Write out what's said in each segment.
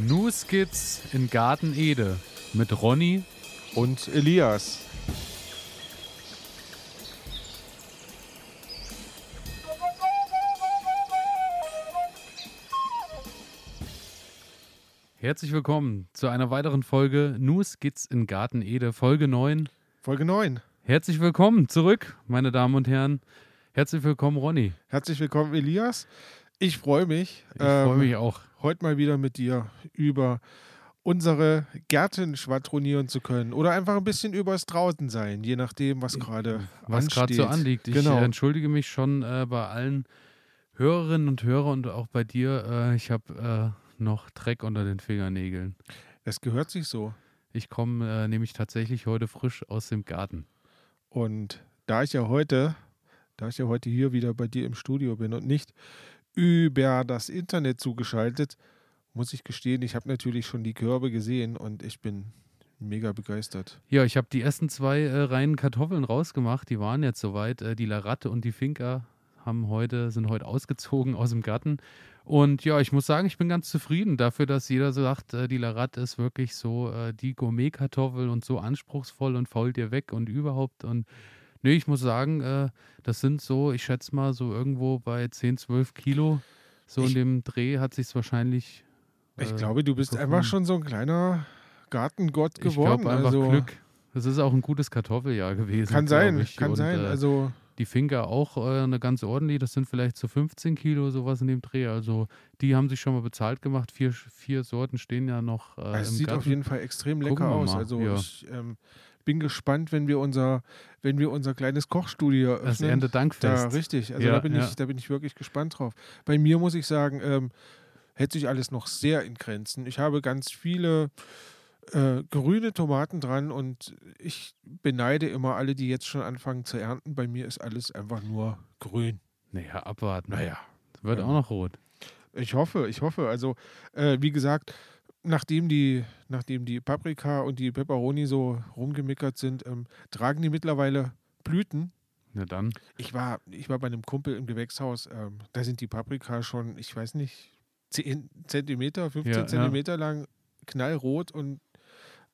New Skits in Garten Ede mit Ronny und Elias. Herzlich willkommen zu einer weiteren Folge New Skits in Garten Ede, Folge 9. Folge 9. Herzlich willkommen zurück, meine Damen und Herren. Herzlich willkommen, Ronny. Herzlich willkommen, Elias. Ich freue mich. Ich freue mich auch. Heute mal wieder mit dir über unsere Gärten schwadronieren zu können oder einfach ein bisschen übers Draußen sein, je nachdem, was gerade Was gerade so anliegt. Ich Genau. entschuldige mich schon äh, bei allen Hörerinnen und Hörern und auch bei dir. Äh, ich habe äh, noch Dreck unter den Fingernägeln. Es gehört sich so. Ich komme äh, nämlich tatsächlich heute frisch aus dem Garten. Und da ich ja heute, da ich ja heute hier wieder bei dir im Studio bin und nicht über das Internet zugeschaltet, muss ich gestehen, ich habe natürlich schon die Körbe gesehen und ich bin mega begeistert. Ja, ich habe die ersten zwei äh, Reihen Kartoffeln rausgemacht. Die waren jetzt soweit. Äh, die Laratte und die Finca haben heute, sind heute ausgezogen aus dem Garten. Und ja, ich muss sagen, ich bin ganz zufrieden dafür, dass jeder sagt, äh, die Laratte ist wirklich so äh, die Gourmet-Kartoffel und so anspruchsvoll und fault dir weg und überhaupt. Und nee, ich muss sagen, äh, das sind so, ich schätze mal, so irgendwo bei 10, 12 Kilo. So Ich- in dem Dreh hat sich wahrscheinlich. Ich äh, glaube, du bist gefunden. einfach schon so ein kleiner Gartengott Ich geworden. glaube einfach also, Glück. Das ist auch ein gutes Kartoffeljahr gewesen. Kann sein, ich. kann Und, sein. Äh, Also die Finca auch äh, eine ganz ordentlich. Das sind vielleicht so 15 Kilo, sowas in dem Dreh. Also die haben sich schon mal bezahlt gemacht. Vier, vier Sorten stehen ja noch äh, es im sieht Garten. auf jeden Fall extrem lecker aus. mal, Also ja. ich ähm, bin gespannt, wenn wir unser, wenn wir unser kleines Kochstudio das öffnen. Da, Erntedankfest. richtig. Also Ja, da bin ja. ich, da bin ich wirklich gespannt drauf. Bei mir muss ich sagen, ähm, hält sich alles noch sehr in Grenzen. Ich habe ganz viele äh, grüne Tomaten dran und ich beneide immer alle, die jetzt schon anfangen zu ernten. Bei mir ist alles einfach nur grün. Naja, abwarten. Naja. Wird Ja. auch noch rot. Ich hoffe, ich hoffe. Also, äh, wie gesagt, nachdem die, nachdem die Paprika und die Peperoni so rumgemickert sind, ähm, tragen die mittlerweile Blüten. Na dann. Ich war, ich war bei einem Kumpel im Gewächshaus, ähm, da sind die Paprika schon, ich weiß nicht, 10 Zentimeter, 15 Ja, ja. Zentimeter lang, knallrot und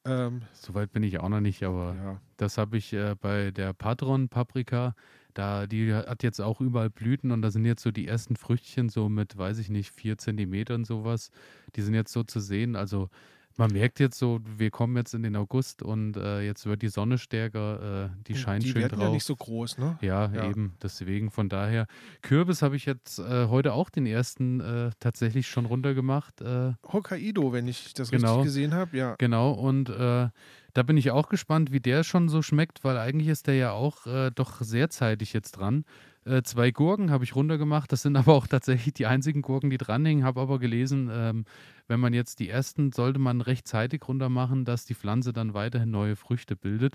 ähm, Soweit bin ich auch noch nicht, aber ja. das habe ich äh, bei der Patron-Paprika. Da, die hat jetzt auch überall Blüten und da sind jetzt so die ersten Früchtchen so mit, weiß ich nicht, vier Zentimetern sowas. Die sind jetzt so zu sehen. Also man merkt jetzt so, wir kommen jetzt in den August und äh, jetzt wird die Sonne stärker, äh, die scheint die schön werden drauf. ja nicht so groß, ne? Ja, Ja. eben. Deswegen von daher. Kürbis habe ich jetzt äh, heute auch den ersten äh, tatsächlich schon runtergemacht. Äh, Hokkaido, wenn ich das Genau. richtig gesehen habe, ja. genau. Und äh, da bin ich auch gespannt, wie der schon so schmeckt, weil eigentlich ist der ja auch doch sehr zeitig jetzt dran. Äh, zwei Gurken habe ich runtergemacht. Das sind aber auch tatsächlich die einzigen Gurken, die dranhängen. Habe aber gelesen, ähm, wenn man jetzt die ersten, sollte man rechtzeitig runter machen, dass die Pflanze dann weiterhin neue Früchte bildet.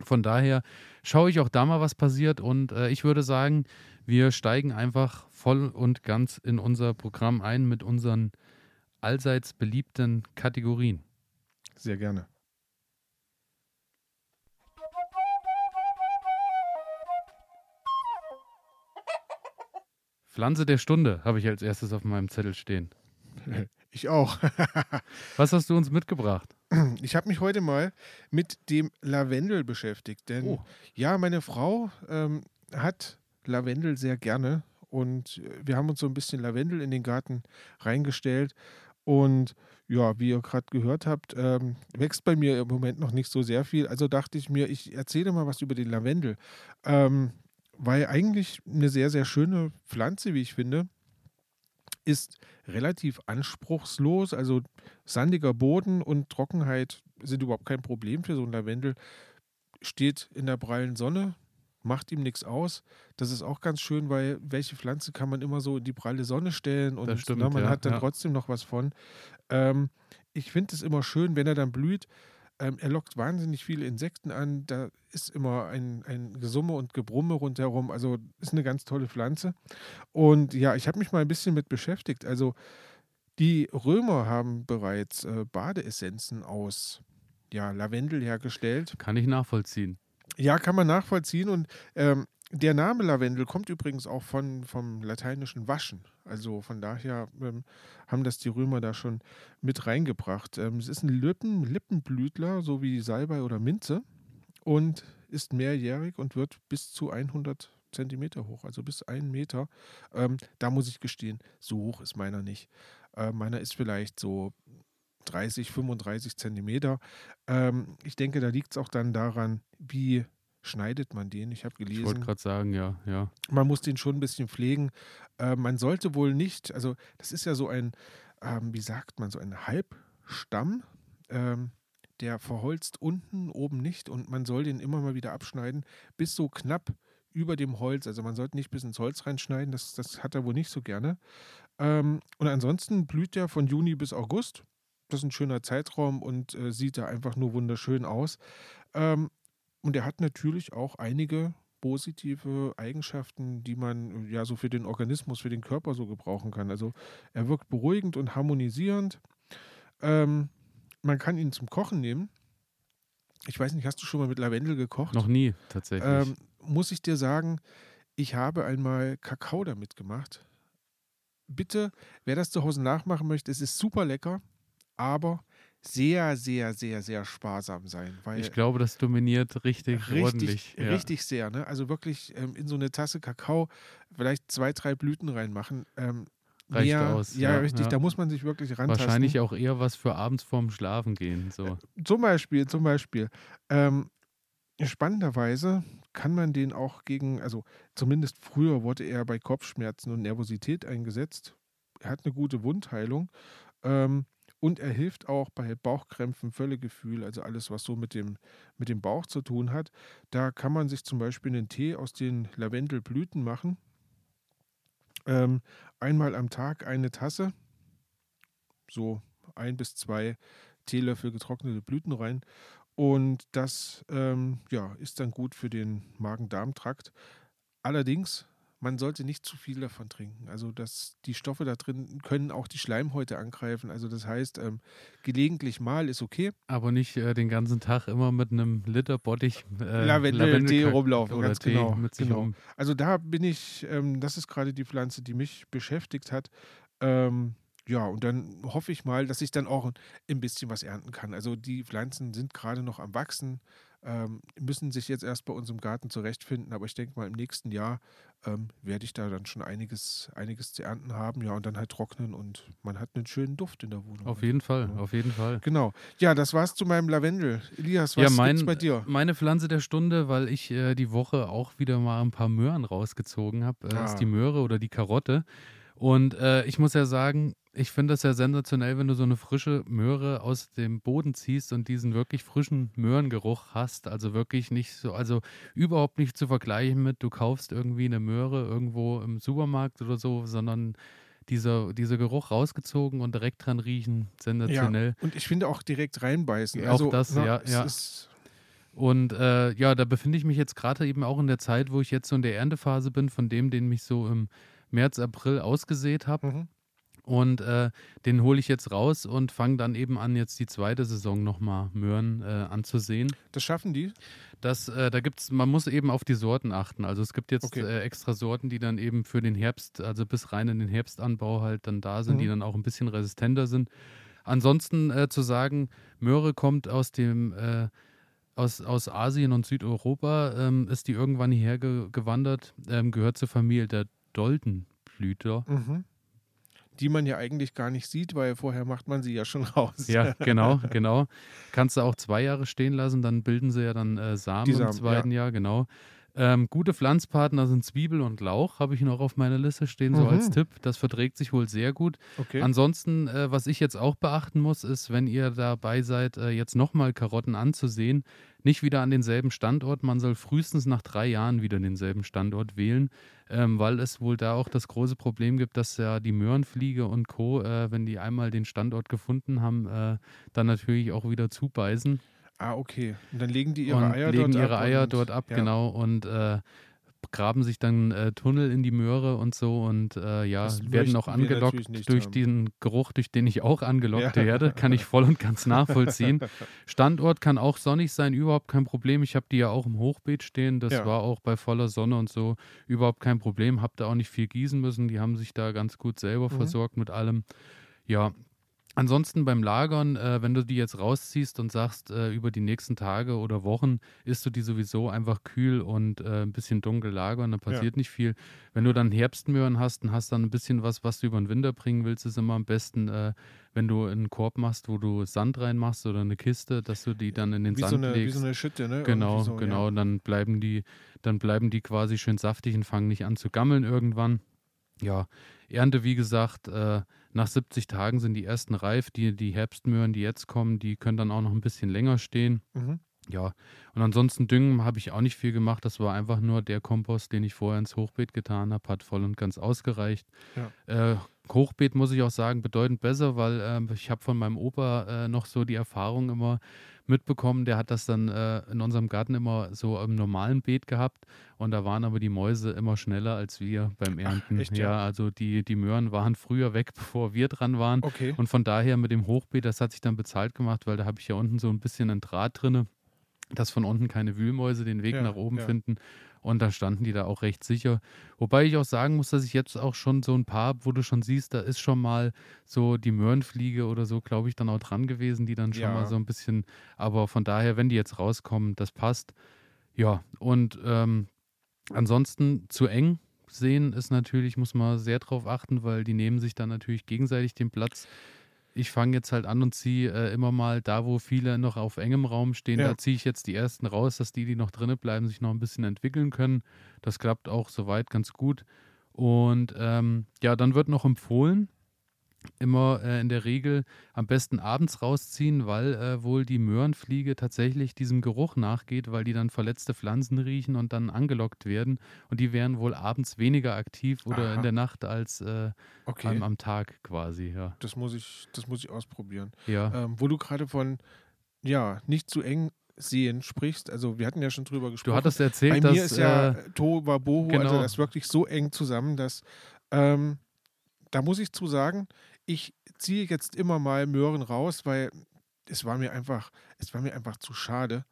Von daher schaue ich auch da mal, was passiert. Und äh, ich würde sagen, wir steigen einfach voll und ganz in unser Programm ein mit unseren allseits beliebten Kategorien. Sehr gerne. Pflanze der Stunde habe ich als erstes auf meinem Zettel stehen. Ich auch. Was hast du uns mitgebracht? Ich habe mich heute mal mit dem Lavendel beschäftigt, denn Oh. ja, meine Frau ähm, hat Lavendel sehr gerne und äh, wir haben uns so ein bisschen Lavendel in den Garten reingestellt und ja, wie ihr gerade gehört habt, ähm, wächst bei mir im Moment noch nicht so sehr viel. Also dachte ich mir, ich erzähle mal was über den Lavendel, ähm, weil eigentlich eine sehr, sehr schöne Pflanze, wie ich finde, ist relativ anspruchslos. Also sandiger Boden und Trockenheit sind überhaupt kein Problem für so ein Lavendel. Steht in der prallen Sonne, macht ihm nichts aus. Das ist auch ganz schön, weil welche Pflanze kann man immer so in die pralle Sonne stellen und stimmt, na, man ja, hat dann ja. trotzdem noch was von. Ähm, ich finde es immer schön, wenn er dann blüht. Ähm, er lockt wahnsinnig viele Insekten an. Da ist immer ein, ein Gesumme und Gebrumme rundherum. Also ist eine ganz tolle Pflanze. Und ja, ich habe mich mal ein bisschen mit beschäftigt. Also die Römer haben bereits äh, Badeessenzen aus ja, Lavendel hergestellt. Kann ich nachvollziehen. Ja, kann man nachvollziehen. Und ähm, der Name Lavendel kommt übrigens auch von, vom lateinischen Waschen. Also von daher ähm, haben das die Römer da schon mit reingebracht. Ähm, es ist ein Lippen, Lippenblütler, so wie Salbei oder Minze und ist mehrjährig und wird bis zu 100 Zentimeter hoch, also bis einen Meter. Ähm, da muss ich gestehen, so hoch ist meiner nicht. Äh, meiner ist vielleicht so 30, 35 Zentimeter. Ähm, ich denke, da liegt es auch dann daran, wie schneidet man den? Ich habe gelesen. Ich wollte gerade sagen, ja, ja. Man muss den schon ein bisschen pflegen. Äh, man sollte wohl nicht, also das ist ja so ein, ähm, wie sagt man, so ein Halbstamm. Ähm, der verholzt unten, oben nicht und man soll den immer mal wieder abschneiden, bis so knapp über dem Holz. Also man sollte nicht bis ins Holz reinschneiden, das, das hat er wohl nicht so gerne. Ähm, und ansonsten blüht der von Juni bis August. Das ist ein schöner Zeitraum und äh, sieht da einfach nur wunderschön aus. Ähm, und er hat natürlich auch einige positive Eigenschaften, die man ja so für den Organismus, für den Körper so gebrauchen kann. Also er wirkt beruhigend und harmonisierend. Ähm, man kann ihn zum Kochen nehmen. Ich weiß nicht, hast du schon mal mit Lavendel gekocht? Noch nie, tatsächlich. Ähm, muss ich dir sagen, ich habe einmal Kakao damit gemacht. Bitte, wer das zu Hause nachmachen möchte, es ist super lecker, aber sehr, sehr, sehr, sehr sparsam sein. ich glaube, das dominiert richtig, richtig ordentlich. Ja. Richtig sehr. Ne? Also wirklich ähm, in so eine Tasse Kakao vielleicht zwei, drei Blüten reinmachen. Ähm, Reicht mehr, aus. Ja, ja richtig. Ja. Da muss man sich wirklich rantasten. Wahrscheinlich auch eher was für abends vorm Schlafen gehen. So. Äh, zum Beispiel, zum Beispiel. Ähm, spannenderweise kann man den auch gegen, also zumindest früher wurde er bei Kopfschmerzen und Nervosität eingesetzt. Er hat eine gute Wundheilung. Ähm, und er hilft auch bei Bauchkrämpfen, Völlegefühl, also alles, was so mit dem, mit dem Bauch zu tun hat. Da kann man sich zum Beispiel einen Tee aus den Lavendelblüten machen. Ähm, einmal am Tag eine Tasse, so ein bis zwei Teelöffel getrocknete Blüten rein. Und das ähm, ja, ist dann gut für den Magen-Darm-Trakt. Allerdings man sollte nicht zu viel davon trinken. Also dass die Stoffe da drin können auch die Schleimhäute angreifen. Also das heißt, ähm, gelegentlich mal ist okay. Aber nicht äh, den ganzen Tag immer mit einem Liter Bottich äh, Lavendel-Tee rumlaufen. Oder ganz Tee genau. Mit sich genau. Um. Also da bin ich, ähm, das ist gerade die Pflanze, die mich beschäftigt hat. Ähm, ja, und dann hoffe ich mal, dass ich dann auch ein bisschen was ernten kann. Also die Pflanzen sind gerade noch am Wachsen ähm, müssen sich jetzt erst bei uns im Garten zurechtfinden, aber ich denke mal, im nächsten Jahr ähm, werde ich da dann schon einiges, einiges zu ernten haben, ja, und dann halt trocknen und man hat einen schönen Duft in der Wohnung. Auf jeden Fall, ja. auf jeden Fall. Genau. Ja, das war's zu meinem Lavendel. Elias, was ja, mein, gibt's bei dir? Meine Pflanze der Stunde, weil ich äh, die Woche auch wieder mal ein paar Möhren rausgezogen habe, äh, ah. ist die Möhre oder die Karotte. Und äh, ich muss ja sagen, ich finde das ja sensationell, wenn du so eine frische Möhre aus dem Boden ziehst und diesen wirklich frischen Möhrengeruch hast. Also wirklich nicht so, also überhaupt nicht zu vergleichen mit, du kaufst irgendwie eine Möhre irgendwo im Supermarkt oder so, sondern dieser, dieser Geruch rausgezogen und direkt dran riechen, sensationell. Ja, und ich finde auch direkt reinbeißen. Auch also, das, na, ja, ja. Und äh, ja, da befinde ich mich jetzt gerade eben auch in der Zeit, wo ich jetzt so in der Erntephase bin, von dem, den mich so im März, April ausgesät habe. Mhm. Und äh, den hole ich jetzt raus und fange dann eben an, jetzt die zweite Saison nochmal Möhren äh, anzusehen. Das schaffen die? Das, äh, da gibt's, man muss eben auf die Sorten achten. Also es gibt jetzt okay. Äh, extra Sorten, die dann eben für den Herbst, also bis rein in den Herbstanbau halt dann da sind, mhm. die dann auch ein bisschen resistenter sind. Ansonsten äh, zu sagen, Möhre kommt aus dem äh, aus, aus Asien und Südeuropa, ähm, ist die irgendwann hierher ge gewandert, ähm, gehört zur Familie der Doldenblüter. Mhm die man ja eigentlich gar nicht sieht, weil vorher macht man sie ja schon raus. Ja, genau, genau. Kannst du auch zwei Jahre stehen lassen, dann bilden sie ja dann äh, Samen, Samen, im zweiten ja. Jahr, genau. Ähm, gute Pflanzpartner sind Zwiebel und Lauch, habe ich noch auf meiner Liste stehen, so mhm. als Tipp. Das verträgt sich wohl sehr gut. Okay. Ansonsten, äh, was ich jetzt auch beachten muss, ist, wenn ihr dabei seid, äh, jetzt nochmal Karotten anzusehen, nicht wieder an denselben Standort. Man soll frühestens nach drei Jahren wieder denselben Standort wählen, ähm, weil es wohl da auch das große Problem gibt, dass ja die Möhrenfliege und Co., äh, wenn die einmal den Standort gefunden haben, äh, dann natürlich auch wieder zubeißen. Ah, okay. Und dann legen die ihre Eier legen dort ihre ab. Eier dort ab, ja. genau. Und äh, graben sich dann äh, Tunnel in die Möhre und so und äh, ja, Das werden auch angelockt durch haben. den Geruch, durch den ich auch angelockt Ja. werde. Kann ich voll und ganz nachvollziehen. Standort kann auch sonnig sein, überhaupt kein Problem. Ich habe die ja auch im Hochbeet stehen. Das Ja. war auch bei voller Sonne und so überhaupt kein Problem. Hab da auch nicht viel gießen müssen. Die haben sich da ganz gut selber Mhm. versorgt mit allem. Ja. Ansonsten beim Lagern, äh, wenn du die jetzt rausziehst und sagst, äh, über die nächsten Tage oder Wochen isst du die sowieso einfach kühl und äh, ein bisschen dunkel lagern, dann passiert nicht viel. Wenn du dann Herbstmöhren hast und hast dann ein bisschen was, was du über den Winter bringen willst, ist immer am besten, äh, wenn du einen Korb machst, wo du Sand reinmachst oder eine Kiste, dass du die dann in den Wie so, Sand eine, wie legst. so eine Schütte, ne? Genau, so, genau. Ja. Dann bleiben die, dann bleiben die quasi schön saftig und fangen nicht an zu gammeln irgendwann. Ja, Ernte, wie gesagt, äh, nach 70 Tagen sind die ersten reif. Die, die Herbstmöhren, die jetzt kommen, die können dann auch noch ein bisschen länger stehen. Mhm. Ja, und ansonsten Düngen habe ich auch nicht viel gemacht. Das war einfach nur der Kompost, den ich vorher ins Hochbeet getan habe, hat voll und ganz ausgereicht. Äh, Hochbeet muss ich auch sagen, bedeutend besser, weil ähm, ich habe von meinem Opa äh, noch so die Erfahrung immer mitbekommen. Der hat das dann äh, in unserem Garten immer so im normalen Beet gehabt und da waren aber die Mäuse immer schneller als wir beim Ernten. echt, ja? ja, also die, die Möhren waren früher weg, bevor wir dran waren. Okay. Und von daher mit dem Hochbeet, das hat sich dann bezahlt gemacht, weil da habe ich ja unten so ein bisschen ein Draht drinne, dass von unten keine Wühlmäuse den Weg Ja, nach oben ja. finden. Und da standen die da auch recht sicher. Wobei ich auch sagen muss, dass ich jetzt auch schon so ein paar, wo du schon siehst, da ist schon mal so die Möhrenfliege oder so, glaube ich, dann auch dran gewesen, die dann schon Ja. mal so ein bisschen, aber von daher, wenn die jetzt rauskommen, das passt. Ja, und ähm, ansonsten zu eng sehen ist natürlich, muss man sehr drauf achten, weil die nehmen sich dann natürlich gegenseitig den Platz. Ich fange jetzt halt an und ziehe äh, immer mal da, wo viele noch auf engem Raum stehen, Ja. da ziehe ich jetzt die ersten raus, dass die, die noch drinnen bleiben, sich noch ein bisschen entwickeln können. Das klappt auch soweit ganz gut. Und ähm, ja, dann wird noch empfohlen, immer äh, in der Regel am besten abends rausziehen, weil äh, wohl die Möhrenfliege tatsächlich diesem Geruch nachgeht, weil die dann verletzte Pflanzen riechen und dann angelockt werden. Und die wären wohl abends weniger aktiv oder Aha. in der Nacht als äh, Okay. am, am Tag quasi, ja. Das muss ich, das muss ich ausprobieren. Ja, Ähm, wo du gerade von, ja, nicht zu eng sehen sprichst, also wir hatten ja schon drüber gesprochen. du hattest erzählt, Bei mir dass ist ja äh, Tohuwa Bohu, also genau. das ist wirklich so eng zusammen, dass ähm, da muss ich zu sagen, ich ziehe jetzt immer mal Möhren raus, weil es war mir einfach, es war mir einfach zu schade,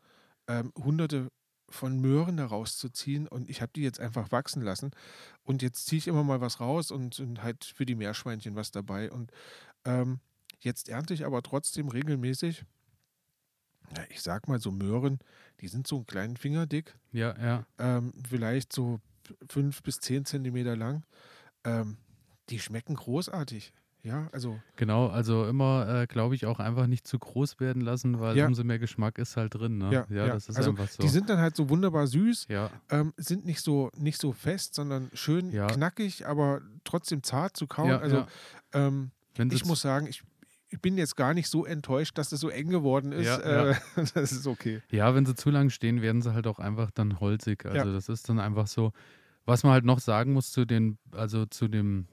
ähm, hunderte von Möhren da rauszuziehen und ich habe die jetzt einfach wachsen lassen und jetzt ziehe ich immer mal was raus und, und halt für die Meerschweinchen was dabei und ähm, jetzt ernte ich aber trotzdem regelmäßig, ja, ich sag mal so Möhren, die sind so einen kleinen Finger dick, ja, ja, ähm, vielleicht so fünf bis zehn Zentimeter lang. Ähm, die schmecken großartig. Ja, also genau. Also immer, äh, glaube ich, auch einfach nicht zu groß werden lassen, weil Ja. umso mehr Geschmack ist halt drin. Ne? Ja, ja. das ist Also, einfach so. die sind dann halt so wunderbar süß, ja, ähm, sind nicht so, nicht so fest, sondern schön Ja. knackig, aber trotzdem zart zu kauen. ja, also ja. Ähm, ich muss sagen, ich, ich bin jetzt gar nicht so enttäuscht, dass es so eng geworden ist. Ja, äh, das ist okay. Ja, wenn sie zu lang stehen, werden sie halt auch einfach dann holzig. Also Ja. das ist dann einfach so. Was man halt noch sagen muss zu den, also zu dem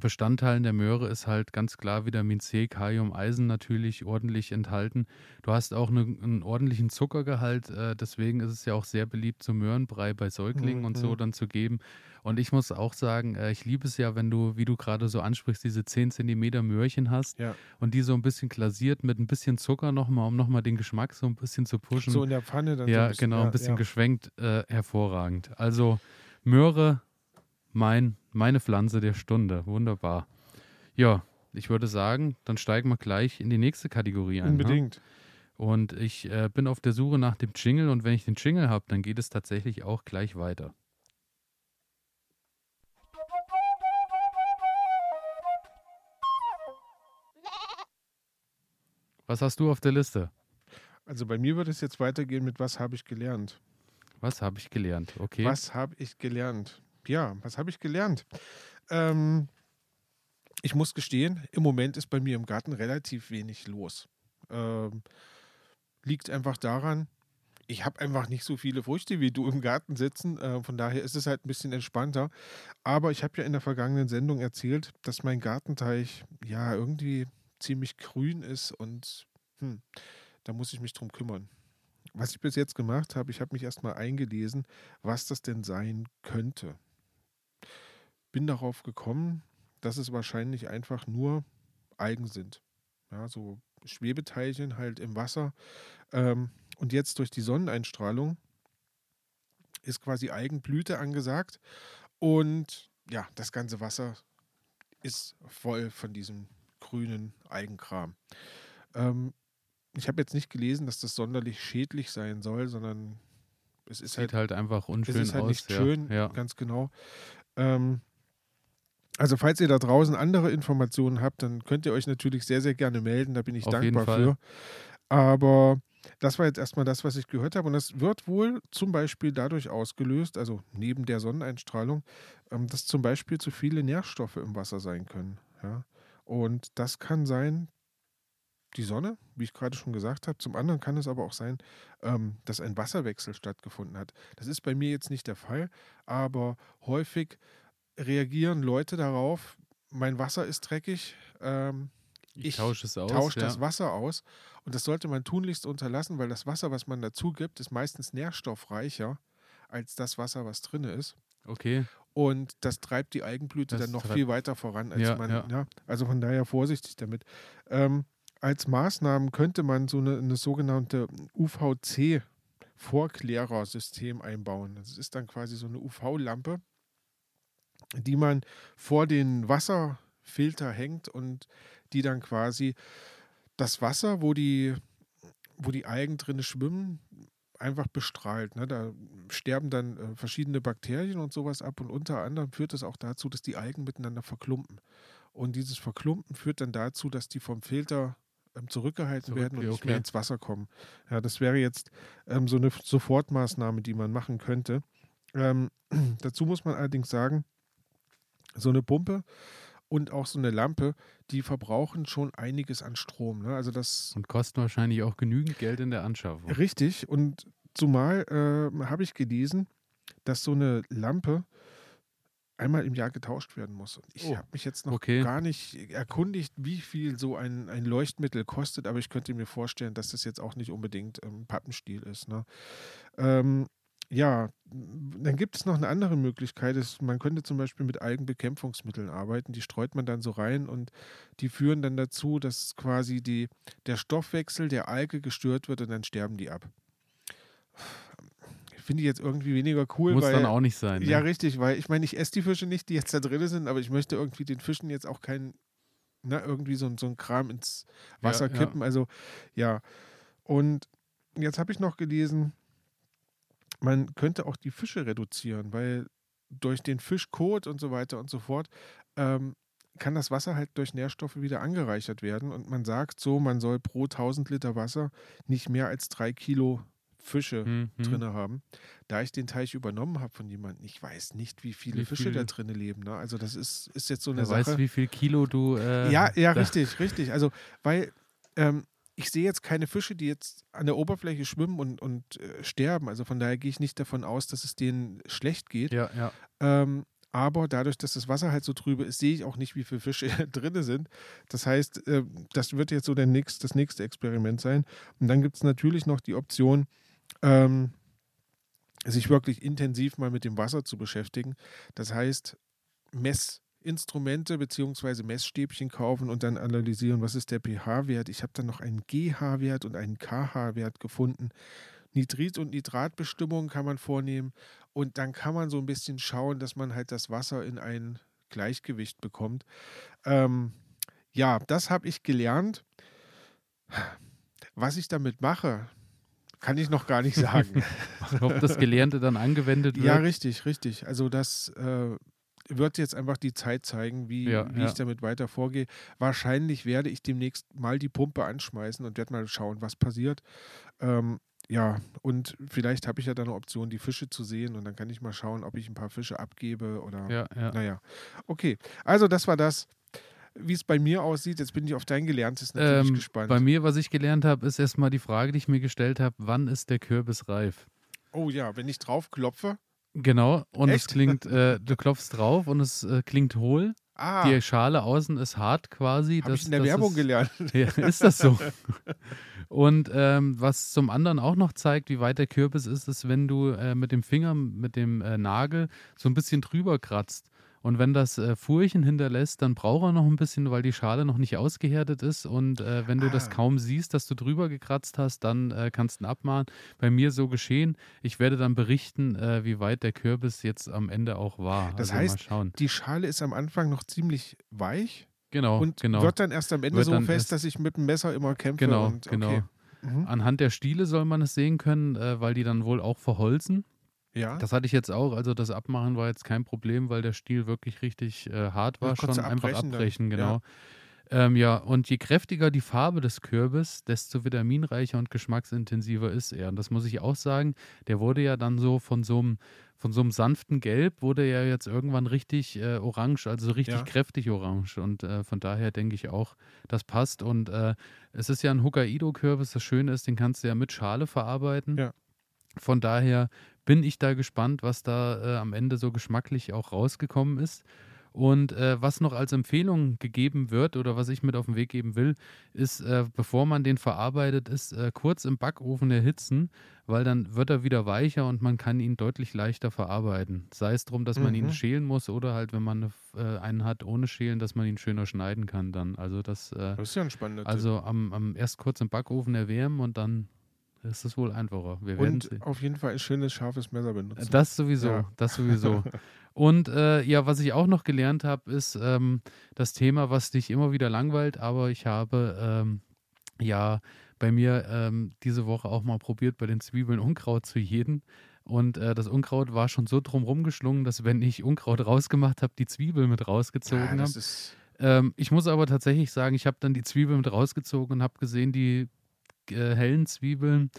Bestandteilen der Möhre ist halt ganz klar Vitamin C, Kalium, Eisen natürlich ordentlich enthalten. Du hast auch eine, einen ordentlichen Zuckergehalt, äh, deswegen ist es ja auch sehr beliebt, so Möhrenbrei bei Säuglingen Mhm, und so mhm. dann zu geben. Und ich muss auch sagen, äh, ich liebe es ja, wenn du, wie du gerade so ansprichst, diese 10 Zentimeter Möhrchen hast Ja. und die so ein bisschen glasiert mit ein bisschen Zucker nochmal, um nochmal den Geschmack so ein bisschen zu pushen. So in der Pfanne dann so Ja, ein bisschen. genau, ja, ein bisschen ja. geschwenkt, äh, hervorragend. Also Möhre, mein, meine Pflanze der Stunde, wunderbar. Ja, ich würde sagen, dann steigen wir gleich in die nächste Kategorie ein. Unbedingt. Und ich äh, bin auf der Suche nach dem Jingle und wenn ich den Jingle habe, dann geht es tatsächlich auch gleich weiter. Was hast du auf der Liste? Also bei mir wird es jetzt weitergehen mit Was habe ich gelernt? Was habe ich gelernt? Okay. Was habe ich gelernt? Ja, was habe ich gelernt? Ähm, ich muss gestehen, im Moment ist bei mir im Garten relativ wenig los. Ähm, liegt einfach daran, ich habe einfach nicht so viele Früchte wie du im Garten sitzen. Äh, von daher ist es halt ein bisschen entspannter. Aber ich habe ja in der vergangenen Sendung erzählt, dass mein Gartenteich ja irgendwie ziemlich grün ist und hm, da muss ich mich drum kümmern. was ich bis jetzt gemacht habe, ich habe mich erstmal eingelesen, was das denn sein könnte. Bin darauf gekommen, dass es wahrscheinlich einfach nur Algen sind. Ja, so Schwebeteilchen halt im Wasser. Ähm, und jetzt durch die Sonneneinstrahlung ist quasi Algenblüte angesagt. Und ja, das ganze Wasser ist voll von diesem grünen Algenkram. Ähm, ich habe jetzt nicht gelesen, dass das sonderlich schädlich sein soll, sondern es ist Sieht halt, halt einfach unschön es ist halt aus. nicht ja. schön, Ja. ganz genau. Ähm, also falls ihr da draußen andere Informationen habt, dann könnt ihr euch natürlich sehr, sehr gerne melden. Da bin ich Auf dankbar für. Aber das war jetzt erstmal das, was ich gehört habe. Und das wird wohl zum Beispiel dadurch ausgelöst, also neben der Sonneneinstrahlung, ähm, dass zum Beispiel zu viele Nährstoffe im Wasser sein können. Ja? Und das kann sein, die Sonne, wie ich gerade schon gesagt habe. Zum anderen kann es aber auch sein, ähm, dass ein Wasserwechsel stattgefunden hat. Das ist bei mir jetzt nicht der Fall, aber häufig reagieren Leute darauf, mein Wasser ist dreckig, ähm, Ich, Ich tausche es aus. tauscht ja. das Wasser aus. Und das sollte man tunlichst unterlassen, weil das Wasser, was man dazu gibt, ist meistens nährstoffreicher als das Wasser, was drin ist. Okay. Und das treibt die Algenblüte Das dann noch viel weiter voran, als Ja, man. ja. Ja. also von daher vorsichtig damit. Ähm, als Maßnahmen könnte man so eine, eine sogenannte UVC-Vorklärersystem einbauen. Das ist dann quasi so eine UV-Lampe, die man vor den Wasserfilter hängt und die dann quasi das Wasser, wo die, wo die Algen drin schwimmen, einfach bestrahlt. Ne? Da sterben dann äh, verschiedene Bakterien und sowas ab und unter anderem führt das auch dazu, dass die Algen miteinander verklumpen. Und dieses Verklumpen führt dann dazu, dass die vom Filter ähm, zurückgehalten Zurück- werden und nicht okay. mehr ins Wasser kommen. Ja, das wäre jetzt ähm, so eine Sofortmaßnahme, die man machen könnte. Ähm, dazu muss man allerdings sagen, so eine Pumpe und auch so eine Lampe, die verbrauchen schon einiges an Strom. Ne? Also das Und kosten wahrscheinlich auch genügend Geld in der Anschaffung. Richtig. Und zumal äh, habe ich gelesen, dass so eine Lampe einmal im Jahr getauscht werden muss. Und ich Oh, habe mich jetzt noch okay. gar nicht erkundigt, wie viel so ein, ein Leuchtmittel kostet, aber ich könnte mir vorstellen, dass das jetzt auch nicht unbedingt ähm, Pappenstiel ist. Ne? Ähm, ja, dann gibt es noch eine andere Möglichkeit. Es, man könnte zum Beispiel mit Algenbekämpfungsmitteln arbeiten. Die streut man dann so rein und die führen dann dazu, dass quasi die, der Stoffwechsel der Alge gestört wird und dann sterben die ab. Finde ich jetzt irgendwie weniger cool, Muss weil. dann auch nicht sein. Ne? Ja, richtig, weil ich meine, ich esse die Fische nicht, die jetzt da drin sind, aber ich möchte irgendwie den Fischen jetzt auch keinen, na, irgendwie so, so ein Kram ins Wasser Ja, ja. kippen. Also, ja. Und jetzt habe ich noch gelesen, man könnte auch die Fische reduzieren, weil durch den Fischkot und so weiter und so fort ähm, kann das Wasser halt durch Nährstoffe wieder angereichert werden. Und man sagt so, man soll pro 1000 Liter Wasser nicht mehr als drei Kilo Fische Mhm. drin haben. Da ich den Teich übernommen habe von jemandem, ich weiß nicht, wie viele Wie Fische viel? da drin leben. Ne? Also das ist, ist jetzt so eine Wer Sache. wie viel Kilo du. Äh, ja, ja, richtig, richtig. Also, weil ähm, ich sehe jetzt keine Fische, die jetzt an der Oberfläche schwimmen und, und äh, sterben. Also von daher gehe ich nicht davon aus, dass es denen schlecht geht. Ja, ja. Ähm, aber dadurch, dass das Wasser halt so trübe ist, sehe ich auch nicht, wie viele Fische drin sind. Das heißt, äh, das wird jetzt so der nächst, das nächste Experiment sein. Und dann gibt es natürlich noch die Option, ähm, sich wirklich intensiv mal mit dem Wasser zu beschäftigen. Das heißt, Messinstrumente bzw. Messstäbchen kaufen und dann analysieren, was ist der pH-Wert. Ich habe dann noch einen GH-Wert und einen KH-Wert gefunden. Nitrit- und Nitratbestimmungen kann man vornehmen und dann kann man so ein bisschen schauen, dass man halt das Wasser in ein Gleichgewicht bekommt. Ähm, ja, das habe ich gelernt. Was ich damit mache, kann ich noch gar nicht sagen. Ob das Gelernte dann angewendet wird. ja, richtig, richtig. Also das äh, wird jetzt einfach die Zeit zeigen, wie, Ja, wie ja. ich damit weiter vorgehe. Wahrscheinlich werde ich demnächst mal die Pumpe anschmeißen und werde mal schauen, was passiert. Ähm, ja, und vielleicht habe ich ja dann eine Option, die Fische zu sehen und dann kann ich mal schauen, ob ich ein paar Fische abgebe oder. Ja, ja. Naja, okay. Also das war das. Wie es bei mir aussieht, jetzt bin ich auf dein Gelerntes natürlich Ähm, gespannt. bei mir, was ich gelernt habe, ist erstmal die Frage, die ich mir gestellt habe: Wann ist der Kürbis reif? oh ja, wenn ich drauf klopfe, Genau, und es Echt? klingt, äh, du klopfst drauf und es äh, klingt hohl. Ah, Die Schale außen ist hart quasi. habe das, ich in der Werbung ist, gelernt. Ja, ist das so? Und ähm, was zum anderen auch noch zeigt, wie weit der Kürbis ist, ist, wenn du äh, mit dem Finger, mit dem äh, Nagel so ein bisschen drüber kratzt. Und wenn das äh, Furchen hinterlässt, dann braucht er noch ein bisschen, weil die Schale noch nicht ausgehärtet ist. Und äh, wenn du das Ah. kaum siehst, dass du drüber gekratzt hast, dann äh, kannst du ihn abmahnen. Bei mir so geschehen. Ich werde dann berichten, äh, wie weit der Kürbis jetzt am Ende auch war. Das also heißt. Die Schale ist am Anfang noch ziemlich weich Genau, und genau. wird dann erst am Ende Wird so fest, dass ich mit dem Messer immer kämpfe. Genau, und, genau. Okay. Mhm. Anhand der Stiele soll man es sehen können, äh, weil die dann wohl auch verholzen. Ja. Das hatte ich jetzt auch. Also das Abmachen war jetzt kein Problem, weil der Stiel wirklich richtig äh, hart war. Schon du einfach abbrechen dann. abbrechen, genau. Ja. Ähm, ja, und je kräftiger die Farbe des Kürbis, desto vitaminreicher und geschmacksintensiver ist er. Und das muss ich auch sagen. Der wurde ja dann so von so einem von so einem sanften Gelb wurde er jetzt irgendwann richtig äh, orange, also so richtig Ja. kräftig orange. Und äh, von daher denke ich auch, das passt. Und äh, es ist ja ein Hokkaido-Kürbis. Das Schöne ist, den kannst du ja mit Schale verarbeiten. Ja. Von daher bin ich da gespannt, was da äh, am Ende so geschmacklich auch rausgekommen ist. Und äh, was noch als Empfehlung gegeben wird oder was ich mit auf den Weg geben will, ist, äh, bevor man den verarbeitet, ist äh, kurz im Backofen erhitzen, weil dann wird er wieder weicher und man kann ihn deutlich leichter verarbeiten. Sei es darum, dass man ihn Mhm. schälen muss oder halt, wenn man äh, einen hat ohne Schälen, dass man ihn schöner schneiden kann dann. Also das, äh, Das ist ja ein spannender also am, am erst kurz im Backofen erwärmen und dann ist es wohl einfacher. Wir werden Und sehen. auf jeden Fall ein schönes, scharfes Messer benutzen. Das sowieso, Ja. das sowieso. Und äh, ja, was ich auch noch gelernt habe, ist ähm, das Thema, was dich immer wieder langweilt, aber ich habe ähm, ja bei mir ähm, diese Woche auch mal probiert, bei den Zwiebeln Unkraut zu jeden. Und äh, das Unkraut war schon so drumrum geschlungen, dass wenn ich Unkraut rausgemacht habe, die Zwiebel mit rausgezogen ja, habe. Ähm, ich muss aber tatsächlich sagen, ich habe dann die Zwiebeln mit rausgezogen und habe gesehen, die äh, hellen Zwiebeln,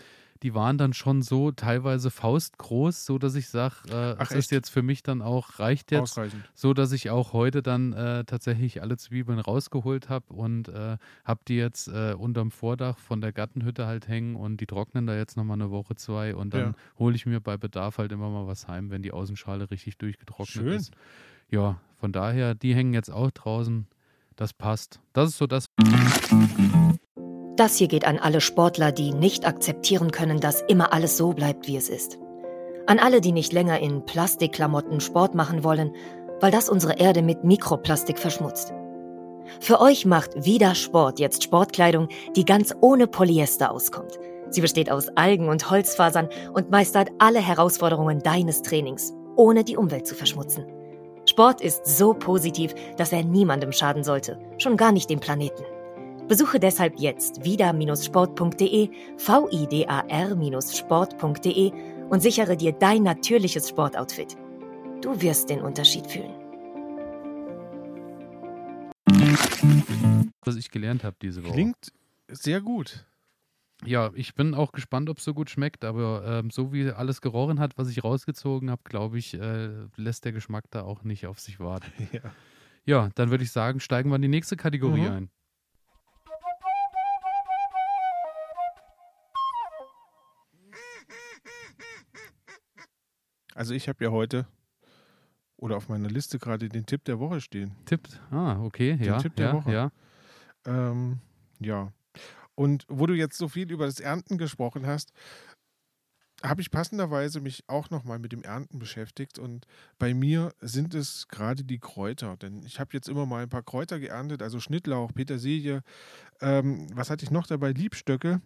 die waren dann schon so teilweise faustgroß, so dass ich sage, äh, Ach, es ist jetzt für mich dann auch, reicht jetzt, ausreichend. so dass ich auch heute dann äh, tatsächlich alle Zwiebeln rausgeholt habe und äh, habe die jetzt äh, unterm Vordach von der Gartenhütte halt hängen und die trocknen da jetzt nochmal eine Woche, zwei und dann Ja. hole ich mir bei Bedarf halt immer mal was heim, wenn die Außenschale richtig durchgetrocknet Schön. ist. Ja, von daher, die hängen jetzt auch draußen. Das passt. Das ist so das. Das hier geht an alle Sportler, die nicht akzeptieren können, dass immer alles so bleibt, wie es ist. An alle, die nicht länger in Plastikklamotten Sport machen wollen, weil das unsere Erde mit Mikroplastik verschmutzt. Für euch macht Vida Sport jetzt Sportkleidung, die ganz ohne Polyester auskommt. Sie besteht aus Algen und Holzfasern und meistert alle Herausforderungen deines Trainings, ohne die Umwelt zu verschmutzen. Sport ist so positiv, dass er niemandem schaden sollte, schon gar nicht dem Planeten. Besuche deshalb jetzt vida-sport.de, vidar-sport.de und sichere dir dein natürliches Sportoutfit. Du wirst den Unterschied fühlen. was ich gelernt habe diese Woche. Klingt sehr gut. Ja, ich bin auch gespannt, ob es so gut schmeckt, aber ähm, so wie alles gerochen hat, was ich rausgezogen habe, glaube ich, äh, lässt der Geschmack da auch nicht auf sich warten. Ja. Ja, dann würde ich sagen, steigen wir in die nächste Kategorie Mhm. ein. Also ich habe ja heute oder auf meiner Liste gerade den Tipp der Woche stehen. Tippt. Ah, okay, ja. Tipp der ja, Woche. ja. Ähm, ja. Und wo du jetzt so viel über das Ernten gesprochen hast, habe ich passenderweise mich auch nochmal mit dem Ernten beschäftigt. Und bei mir sind es gerade die Kräuter. Denn ich habe jetzt immer mal ein paar Kräuter geerntet, also Schnittlauch, Petersilie. Ähm, was hatte ich noch dabei? Liebstöcke.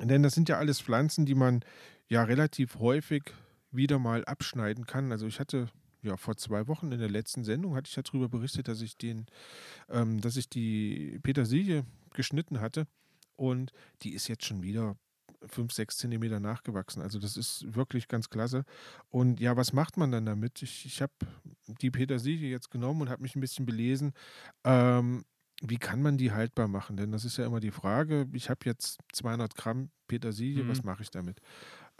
Denn das sind ja alles Pflanzen, die man ja relativ häufig wieder mal abschneiden kann. Also ich hatte ja vor zwei Wochen in der letzten Sendung hatte ich darüber berichtet, dass ich den, ähm, dass ich die Petersilie geschnitten hatte und die ist jetzt schon wieder fünf, sechs Zentimeter nachgewachsen. Also das ist wirklich ganz klasse. Und ja, was macht man dann damit? Ich, ich habe die Petersilie jetzt genommen und habe mich ein bisschen belesen. Ähm, wie kann man die haltbar machen? Denn das ist ja immer die Frage. Ich habe jetzt 200 Gramm Petersilie, Mhm. was mache ich damit?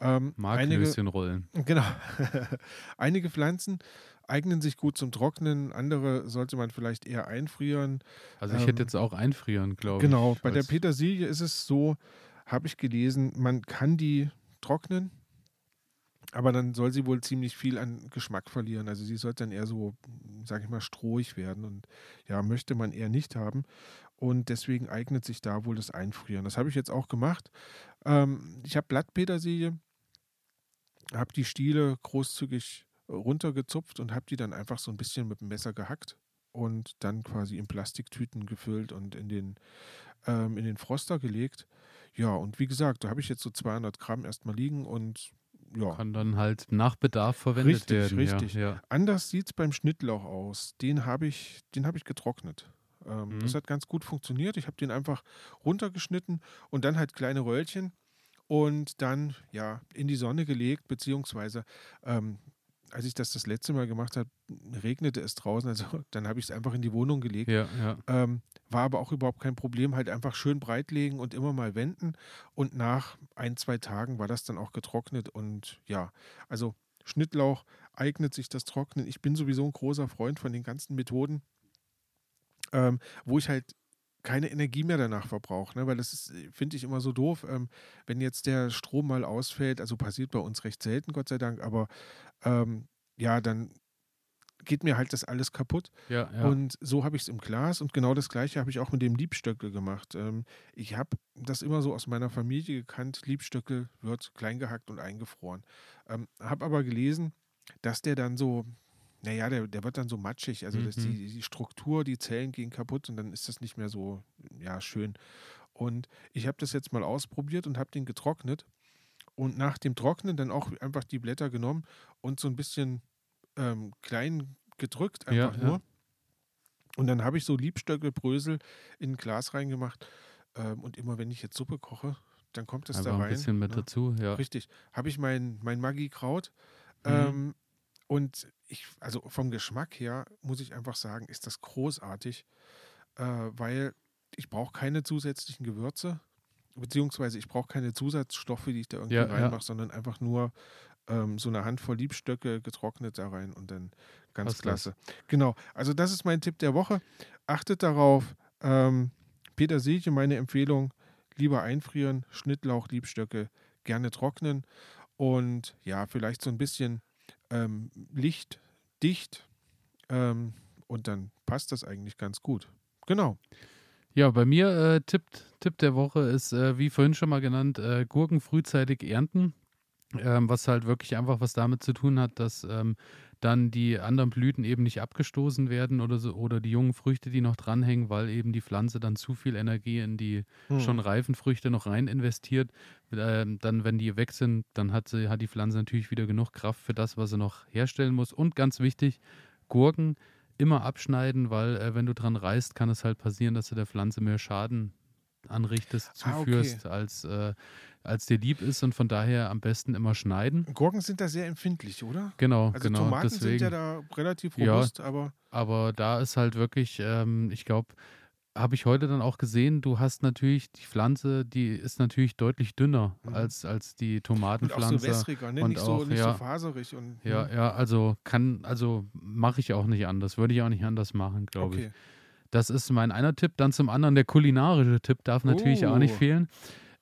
Ähm, einige, rollen. Genau. Einige Pflanzen eignen sich gut zum Trocknen, andere sollte man vielleicht eher einfrieren. Also ich Ähm, hätte jetzt auch einfrieren, glaube Genau, ich. bei der Petersilie ist es so, habe ich gelesen, man kann die trocknen, aber dann soll sie wohl ziemlich viel an Geschmack verlieren. Also sie sollte dann eher so sage ich mal, strohig werden und ja, möchte man eher nicht haben. Und deswegen eignet sich da wohl das Einfrieren. Das habe ich jetzt auch gemacht. Ähm, ich habe Blattpetersilie, habe die Stiele großzügig runtergezupft und habe die dann einfach so ein bisschen mit dem Messer gehackt und dann quasi in Plastiktüten gefüllt und in den, ähm, in den Froster gelegt. Ja, und wie gesagt, da habe ich jetzt so 200 Gramm erstmal liegen und ja. Kann dann halt nach Bedarf verwendet richtig, werden. Richtig, ja, ja. Anders sieht es beim Schnittlauch aus. Den habe ich, hab ich getrocknet. Ähm, mhm. Das hat ganz gut funktioniert. Ich habe den einfach runtergeschnitten und dann halt kleine Röllchen und dann ja in die Sonne gelegt, beziehungsweise ähm, als ich das das letzte Mal gemacht habe, regnete es draußen, also dann habe ich es einfach in die Wohnung gelegt. Ja, ja. Ähm, war aber auch überhaupt kein Problem, halt einfach schön breitlegen und immer mal wenden. Und nach ein, zwei Tagen war das dann auch getrocknet und ja, also Schnittlauch eignet sich das Trocknen. Ich bin sowieso ein großer Freund von den ganzen Methoden, ähm, wo ich halt keine Energie mehr danach verbraucht, ne? weil das äh, finde ich immer so doof, ähm, wenn jetzt der Strom mal ausfällt, also passiert bei uns recht selten, Gott sei Dank, aber ähm, ja, dann geht mir halt das alles kaputt. Ja, ja. Und so habe ich es im Glas und genau das gleiche habe ich auch mit dem Liebstöckel gemacht. Ähm, ich habe das immer so aus meiner Familie gekannt, Liebstöckel wird klein gehackt und eingefroren. Ähm, habe aber gelesen, dass der dann so naja, der, der wird dann so matschig. Also mhm. das, die, die Struktur, die Zellen gehen kaputt und dann ist das nicht mehr so ja, schön. Und ich habe das jetzt mal ausprobiert und habe den getrocknet. Und nach dem Trocknen dann auch einfach die Blätter genommen und so ein bisschen ähm, klein gedrückt, einfach ja, nur. Ja. Und dann habe ich so Liebstöckelbrösel in ein Glas reingemacht. Ähm, und immer wenn ich jetzt Suppe koche, dann kommt es da rein. ein bisschen mit ne? dazu, ja. Richtig. Habe ich mein, mein Maggi-Kraut. Mhm. Ähm, und ich, also vom Geschmack her muss ich einfach sagen, ist das großartig, äh, weil ich brauche keine zusätzlichen Gewürze, beziehungsweise ich brauche keine Zusatzstoffe, die ich da irgendwie ja, reinmache, ja. sondern einfach nur ähm, so eine Handvoll Liebstöcke getrocknet da rein und dann ganz Was klasse. Das? Genau, also das ist mein Tipp der Woche. Achtet darauf, ähm, Petersilie, meine Empfehlung, lieber einfrieren, Schnittlauch, Liebstöcke gerne trocknen und ja, vielleicht so ein bisschen ähm, lichtdicht ähm, und dann passt das eigentlich ganz gut. Genau. Ja, bei mir äh, Tipp, Tipp der Woche ist, äh, wie vorhin schon mal genannt, äh, Gurken frühzeitig ernten. Ähm, was halt wirklich einfach was damit zu tun hat, dass ähm, dann die anderen Blüten eben nicht abgestoßen werden oder so oder die jungen Früchte, die noch dranhängen, weil eben die Pflanze dann zu viel Energie in die hm. schon reifen Früchte noch rein investiert. Ähm, dann, wenn die weg sind, dann hat, sie, hat die Pflanze natürlich wieder genug Kraft für das, was sie noch herstellen muss. Und ganz wichtig, Gurken immer abschneiden, weil äh, wenn du dran reißt, kann es halt passieren, dass du der Pflanze mehr Schaden anrichtest, zuführst, ah, okay. als, äh, als dir lieb ist und von daher am besten immer schneiden. Gurken sind da sehr empfindlich, oder? Genau, also genau. Tomaten deswegen, sind ja da relativ robust, ja, aber. Aber da ist halt wirklich, ähm, ich glaube, habe ich heute dann auch gesehen, du hast natürlich die Pflanze, die ist natürlich deutlich dünner mhm. als, als die Tomatenpflanze. Und auch so wässriger, ne? Und nicht, auch, so, nicht ja, so faserig. Und, ja, ja, also kann, also mache ich auch nicht anders, würde ich auch nicht anders machen, glaube okay. ich. Das ist mein einer Tipp. Dann zum anderen der kulinarische Tipp darf natürlich oh. auch nicht oh. fehlen.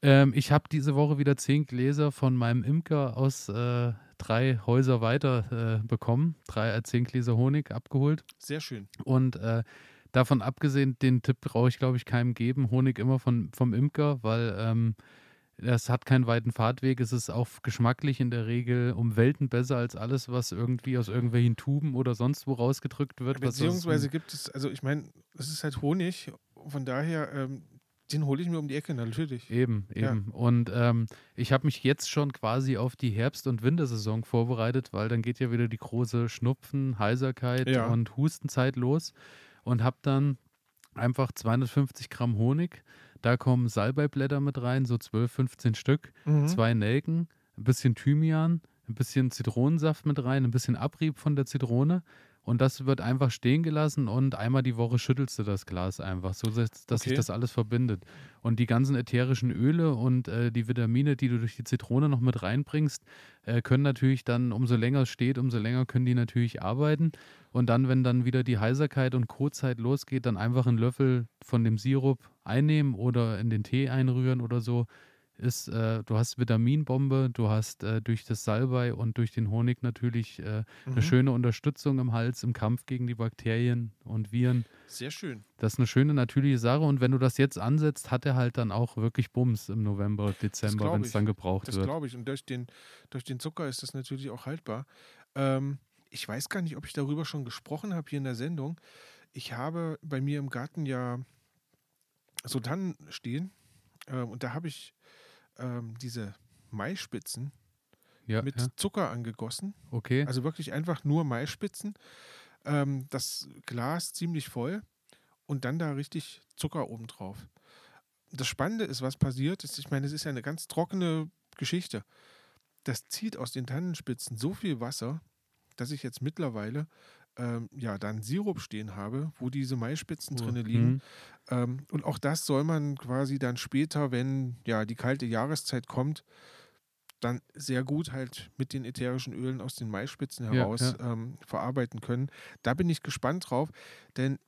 Ähm, ich habe diese Woche wieder zehn Gläser von meinem Imker aus äh, drei Häuser weiter äh, bekommen. Drei, äh, zehn Gläser Honig abgeholt. Sehr schön. Und äh, davon abgesehen, den Tipp brauche ich, glaube ich, keinem geben. Honig immer von, vom Imker, weil ähm, es hat keinen weiten Fahrtweg. Es ist auch geschmacklich in der Regel um Welten besser als alles, was irgendwie aus irgendwelchen Tuben oder sonst wo rausgedrückt wird. Beziehungsweise gibt es, also ich meine, es ist halt Honig. Von daher, ähm, den hole ich mir um die Ecke, natürlich. Eben, eben. Ja. Und ähm, ich habe mich jetzt schon quasi auf die Herbst- und Wintersaison vorbereitet, weil dann geht ja wieder die große Schnupfen, Heiserkeit ja. und Hustenzeit los. Und habe dann einfach 250 Gramm Honig da kommen Salbeiblätter mit rein, so 12, 15 Stück, mhm. zwei Nelken, ein bisschen Thymian, ein bisschen Zitronensaft mit rein, ein bisschen Abrieb von der Zitrone. Und das wird einfach stehen gelassen und einmal die Woche schüttelst du das Glas einfach, so dass, dass okay. sich das alles verbindet. Und die ganzen ätherischen Öle und äh, die Vitamine, die du durch die Zitrone noch mit reinbringst, äh, können natürlich dann, umso länger es steht, umso länger können die natürlich arbeiten. Und dann, wenn dann wieder die Heiserkeit und Kotzeit losgeht, dann einfach einen Löffel von dem Sirup einnehmen oder in den Tee einrühren oder so ist, äh, du hast Vitaminbombe, du hast äh, durch das Salbei und durch den Honig natürlich äh, Mhm. eine schöne Unterstützung im Hals im Kampf gegen die Bakterien und Viren. Sehr schön. Das ist eine schöne natürliche Sache und wenn du das jetzt ansetzt, hat er halt dann auch wirklich Bums im November, Dezember, wenn es dann gebraucht Das wird. glaube ich. Und durch den, durch den Zucker ist das natürlich auch haltbar. Ähm, ich weiß gar nicht, ob ich darüber schon gesprochen habe hier in der Sendung. Ich habe bei mir im Garten ja so Tannen stehen. Ähm, und da habe ich ähm, diese Maispitzen Ja, mit ja, Zucker angegossen. okay. Also wirklich einfach nur Maispitzen. Ähm, das Glas ziemlich voll und dann da richtig Zucker obendrauf. Das Spannende ist, was passiert ist, ich meine, es ist ja eine ganz trockene Geschichte. Das zieht aus den Tannenspitzen so viel Wasser, dass ich jetzt mittlerweile ähm, ja dann Sirup stehen habe, wo diese Maispitzen Oh, drinne liegen. mhm. Ähm, und auch das soll man quasi dann später, wenn ja die kalte Jahreszeit kommt, dann sehr gut halt mit den ätherischen Ölen aus den Maispitzen Ja, heraus Ähm, verarbeiten können. Da bin ich gespannt drauf, denn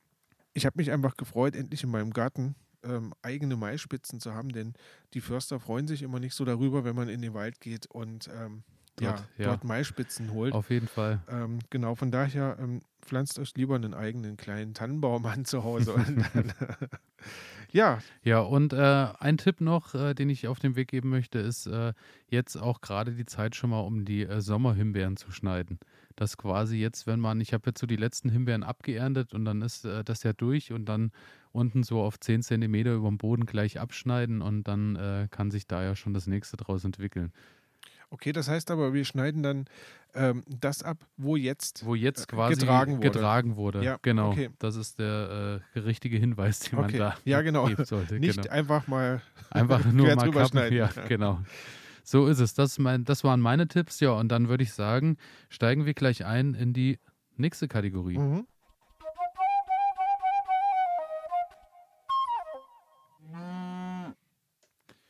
ich habe mich einfach gefreut, endlich in meinem Garten ähm, eigene Maispitzen zu haben, denn die Förster freuen sich immer nicht so darüber, wenn man in den Wald geht und ähm, ja, Dort, ja. dort Maispitzen holt. Auf jeden Fall. Ähm, genau, von daher ähm, pflanzt euch lieber einen eigenen kleinen Tannenbaum an zu Hause. Ja, Ja, und äh, ein Tipp noch, äh, den ich auf den Weg geben möchte, ist äh, jetzt auch gerade die Zeit schon mal, um die äh, Sommerhimbeeren zu schneiden. Das quasi jetzt, wenn man, ich habe jetzt so die letzten Himbeeren abgeerntet und dann ist äh, das ja durch und dann unten so auf 10 Zentimeter über dem Boden gleich abschneiden und dann äh, kann sich da ja schon das nächste draus entwickeln. Okay, das heißt aber, wir schneiden dann ähm, das ab, wo jetzt. Wo jetzt Äh, quasi getragen wurde. getragen wurde. Ja, genau. okay. Das ist der äh, richtige Hinweis, den man Okay, da ja, genau. geben sollte. Nicht genau. einfach mal. Einfach nur mal drüber schneiden. Ja, genau. So ist es. Das, mein, das waren meine Tipps. Ja, und dann würde ich sagen, steigen wir gleich ein in die nächste Kategorie. Mhm.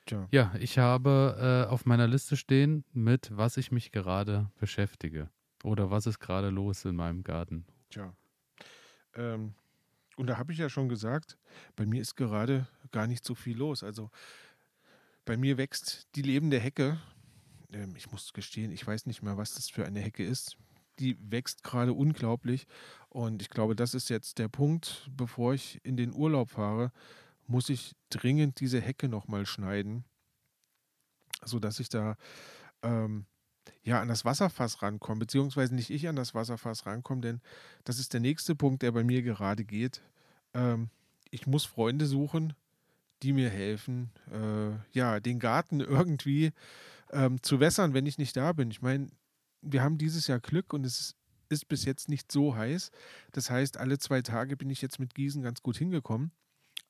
Tja, Ja, ich habe äh, auf meiner Liste stehen, mit was ich mich gerade beschäftige. Oder was ist gerade los in meinem Garten. tja. Ähm, und da habe ich ja schon gesagt, bei mir ist gerade gar nicht so viel los. Also bei mir wächst die lebende Hecke. Ähm, ich muss gestehen, ich weiß nicht mehr, was das für eine Hecke ist. Die wächst gerade unglaublich. Und ich glaube, das ist jetzt der Punkt, bevor ich in den Urlaub fahre, muss ich dringend diese Hecke nochmal schneiden, sodass ich da ähm, ja an das Wasserfass rankomme, beziehungsweise nicht ich an das Wasserfass rankomme, denn das ist der nächste Punkt, der bei mir gerade geht. Ähm, ich muss Freunde suchen, die mir helfen, äh, ja, den Garten irgendwie ähm, zu wässern, wenn ich nicht da bin. Ich meine, wir haben dieses Jahr Glück und es ist, ist bis jetzt nicht so heiß. Das heißt, alle zwei Tage bin ich jetzt mit Gießen ganz gut hingekommen.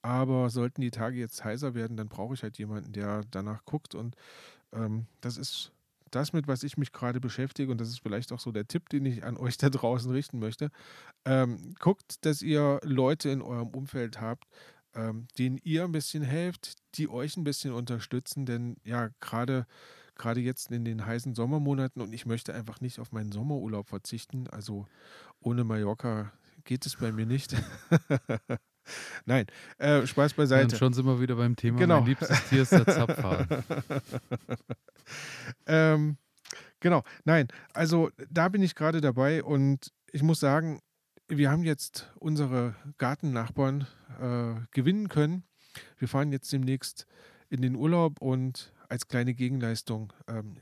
Aber sollten die Tage jetzt heißer werden, dann brauche ich halt jemanden, der danach guckt. Und ähm, das ist das, mit was ich mich gerade beschäftige. Und das ist vielleicht auch so der Tipp, den ich an euch da draußen richten möchte. Ähm, guckt, dass ihr Leute in eurem Umfeld habt, ähm, denen ihr ein bisschen helft, die euch ein bisschen unterstützen. Denn ja, gerade gerade jetzt in den heißen Sommermonaten und ich möchte einfach nicht auf meinen Sommerurlaub verzichten. Also ohne Mallorca geht es bei mir nicht. Nein, äh, Spaß Und beiseite. schon sind wir wieder beim Thema. Genau. Mein liebstes Tier ist der Zapfhahn. ähm, genau, nein, also da bin ich gerade dabei und ich muss sagen, wir haben jetzt unsere Gartennachbarn äh, gewinnen können. Wir fahren jetzt demnächst in den Urlaub und als kleine Gegenleistung, ähm,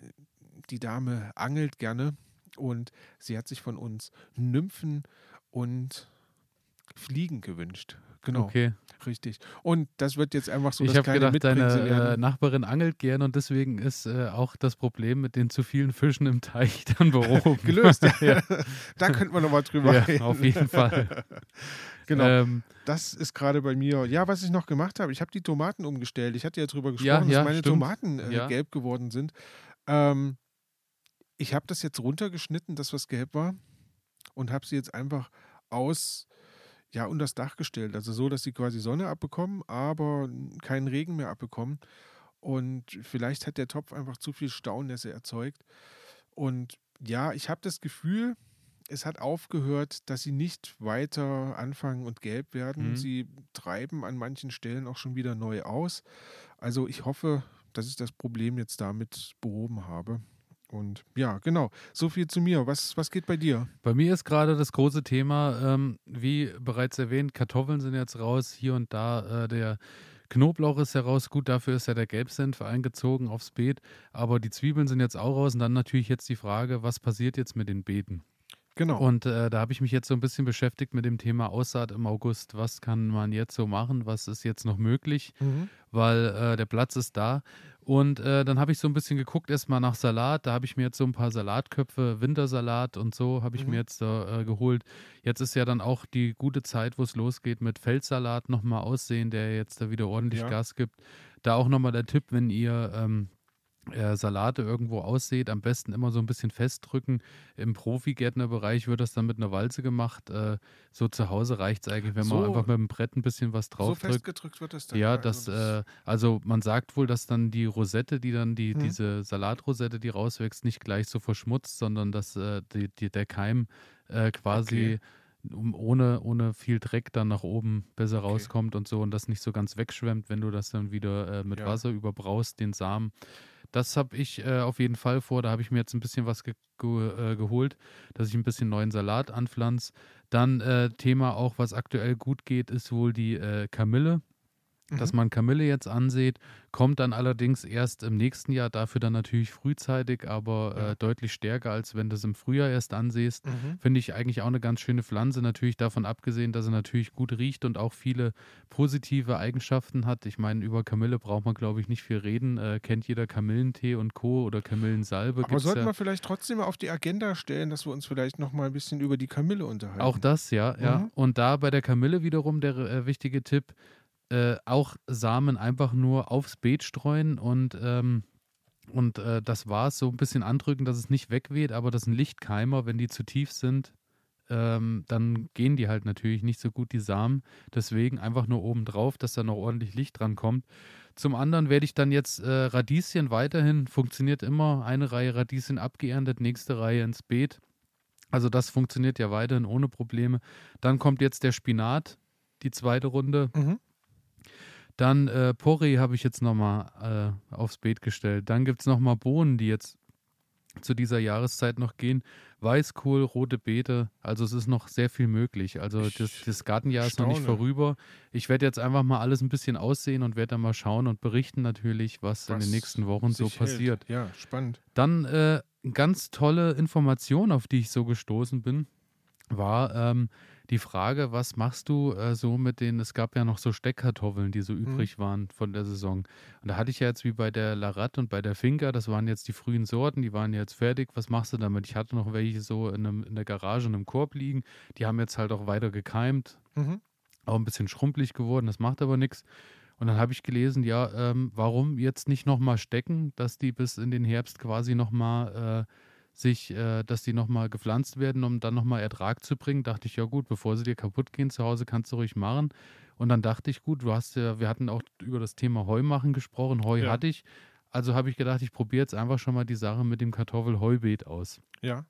die Dame angelt gerne und sie hat sich von uns Nymphen und Fliegen gewünscht. Genau, Okay. richtig. Und das wird jetzt einfach so ich das habe kleine gedacht, deine äh. Nachbarin angelt gern und deswegen ist äh, auch das Problem mit den zu vielen Fischen im Teich dann behoben. Gelöst, ja. Da könnten wir nochmal drüber ja, reden. auf jeden Fall. Genau. Ähm, Das ist gerade bei mir. Ja, was ich noch gemacht habe, ich habe die Tomaten umgestellt. Ich hatte ja drüber gesprochen, Ja, ja, dass meine stimmt. Tomaten äh, gelb geworden sind. Ähm, ich habe das jetzt runtergeschnitten, das was gelb war, und habe sie jetzt einfach aus, ja, unter das Dach gestellt. Also so, dass sie quasi Sonne abbekommen, aber keinen Regen mehr abbekommen. Und vielleicht hat der Topf einfach zu viel Staunässe erzeugt. Und ja, ich habe das Gefühl, es hat aufgehört, dass sie nicht weiter anfangen und gelb werden. Mhm. Sie treiben an manchen Stellen auch schon wieder neu aus. Also ich hoffe, dass ich das Problem jetzt damit behoben habe. Und ja, genau. So viel zu mir. Was, was geht bei dir? Bei mir ist gerade das große Thema, ähm, wie bereits erwähnt, Kartoffeln sind jetzt raus, hier und da äh, der Knoblauch ist heraus, gut, dafür ist ja der Gelbsenf eingezogen aufs Beet, aber die Zwiebeln sind jetzt auch raus und dann natürlich jetzt die Frage, was passiert jetzt mit den Beeten? Genau. Und äh, da habe ich mich jetzt so ein bisschen beschäftigt mit dem Thema Aussaat im August. Was kann man jetzt so machen? Was ist jetzt noch möglich? Mhm. Weil äh, der Platz ist da. Und äh, dann habe ich so ein bisschen geguckt, erstmal nach Salat. Da habe ich mir jetzt so ein paar Salatköpfe, Wintersalat und so habe ich Mhm. mir jetzt äh, geholt. Jetzt ist ja dann auch die gute Zeit, wo es losgeht mit Feldsalat nochmal aussehen, der jetzt da wieder ordentlich Ja. Gas gibt. Da auch nochmal der Tipp, wenn ihr ähm, äh, Salate irgendwo aussieht, am besten immer so ein bisschen festdrücken. Im Profigärtnerbereich wird das dann mit einer Walze gemacht. Äh, so zu Hause reicht es eigentlich, wenn man So- einfach mit dem Brett ein bisschen was so draufdrückt. festgedrückt wird das dann. Ja, also das, äh, also man sagt wohl, dass dann die Rosette, die dann, die, Mhm. diese Salatrosette, die rauswächst, nicht gleich so verschmutzt, sondern dass äh, die, die, der Keim äh, quasi um, ohne, ohne viel Dreck dann nach oben besser Okay. rauskommt und so und das nicht so ganz wegschwemmt, wenn du das dann wieder äh, mit Ja. Wasser überbraust, den Samen. Das habe ich äh, auf jeden Fall vor. Da habe ich mir jetzt ein bisschen was ge ge äh, geholt, dass ich ein bisschen neuen Salat anpflanze. Dann äh, Thema auch, was aktuell gut geht, ist wohl die äh, Dass Mhm. man Kamille jetzt ansieht, kommt dann allerdings erst im nächsten Jahr, dafür dann natürlich frühzeitig, aber Ja. äh, deutlich stärker, als wenn du es im Frühjahr erst ansiehst. Mhm. Finde ich eigentlich auch eine ganz schöne Pflanze, natürlich davon abgesehen, dass sie natürlich gut riecht und auch viele positive Eigenschaften hat. Ich meine, über Kamille braucht man, glaube ich, nicht viel reden. Äh, kennt jeder Kamillentee und Co. oder Kamillensalbe. Aber sollten ja. wir vielleicht trotzdem mal auf die Agenda stellen, dass wir uns vielleicht noch mal ein bisschen über die Kamille unterhalten. Auch das, ja, ja. Mhm. Und da bei der Kamille wiederum der äh, wichtige Tipp, äh, auch Samen einfach nur aufs Beet streuen und, ähm, und äh, das war's, so ein bisschen andrücken, dass es nicht wegweht, aber das sind Lichtkeimer, wenn die zu tief sind, ähm, dann gehen die halt natürlich nicht so gut, die Samen. Deswegen einfach nur oben drauf, dass da noch ordentlich Licht dran kommt. Zum anderen werde ich dann jetzt äh, Radieschen weiterhin, funktioniert immer, eine Reihe Radieschen abgeerntet, nächste Reihe ins Beet. Also das funktioniert ja weiterhin ohne Probleme. Dann kommt jetzt der Spinat, die zweite Runde. Mhm. Dann äh, Porree habe ich jetzt nochmal äh, aufs Beet gestellt. Dann gibt es nochmal Bohnen, die jetzt zu dieser Jahreszeit noch gehen. Weißkohl, rote Beete. Also es ist noch sehr viel möglich. Also das, das Gartenjahr ist noch nicht vorüber. Ich werde jetzt einfach mal alles ein bisschen aussehen und werde dann mal schauen und berichten natürlich, was, in Was den nächsten Wochen so sich hält. passiert. Ja, spannend. Dann äh, ganz tolle Information, auf die ich so gestoßen bin, war ähm, die Frage, was machst du äh, so mit den, es gab ja noch so Steckkartoffeln, die so übrig waren von der Saison. Und da hatte ich ja jetzt wie bei der Larat und bei der Finca, das waren jetzt die frühen Sorten, die waren jetzt fertig. Was machst du damit? Ich hatte noch welche so in, einem, in der Garage in einem Korb liegen, die haben jetzt halt auch weiter gekeimt, Mhm. auch ein bisschen schrumpelig geworden, das macht aber nichts. Und dann habe ich gelesen, ja, ähm, warum jetzt nicht nochmal stecken, dass die bis in den Herbst quasi nochmal äh, sich, äh, dass die nochmal gepflanzt werden, um dann nochmal Ertrag zu bringen. Dachte ich, ja gut, bevor sie dir kaputt gehen zu Hause, kannst du ruhig machen. Und dann dachte ich, gut, du hast ja, wir hatten auch über das Thema Heu machen gesprochen. Heu Ja. hatte ich. Also habe ich gedacht, ich probiere jetzt einfach schon mal die Sache mit dem Kartoffelheubeet aus. Ja.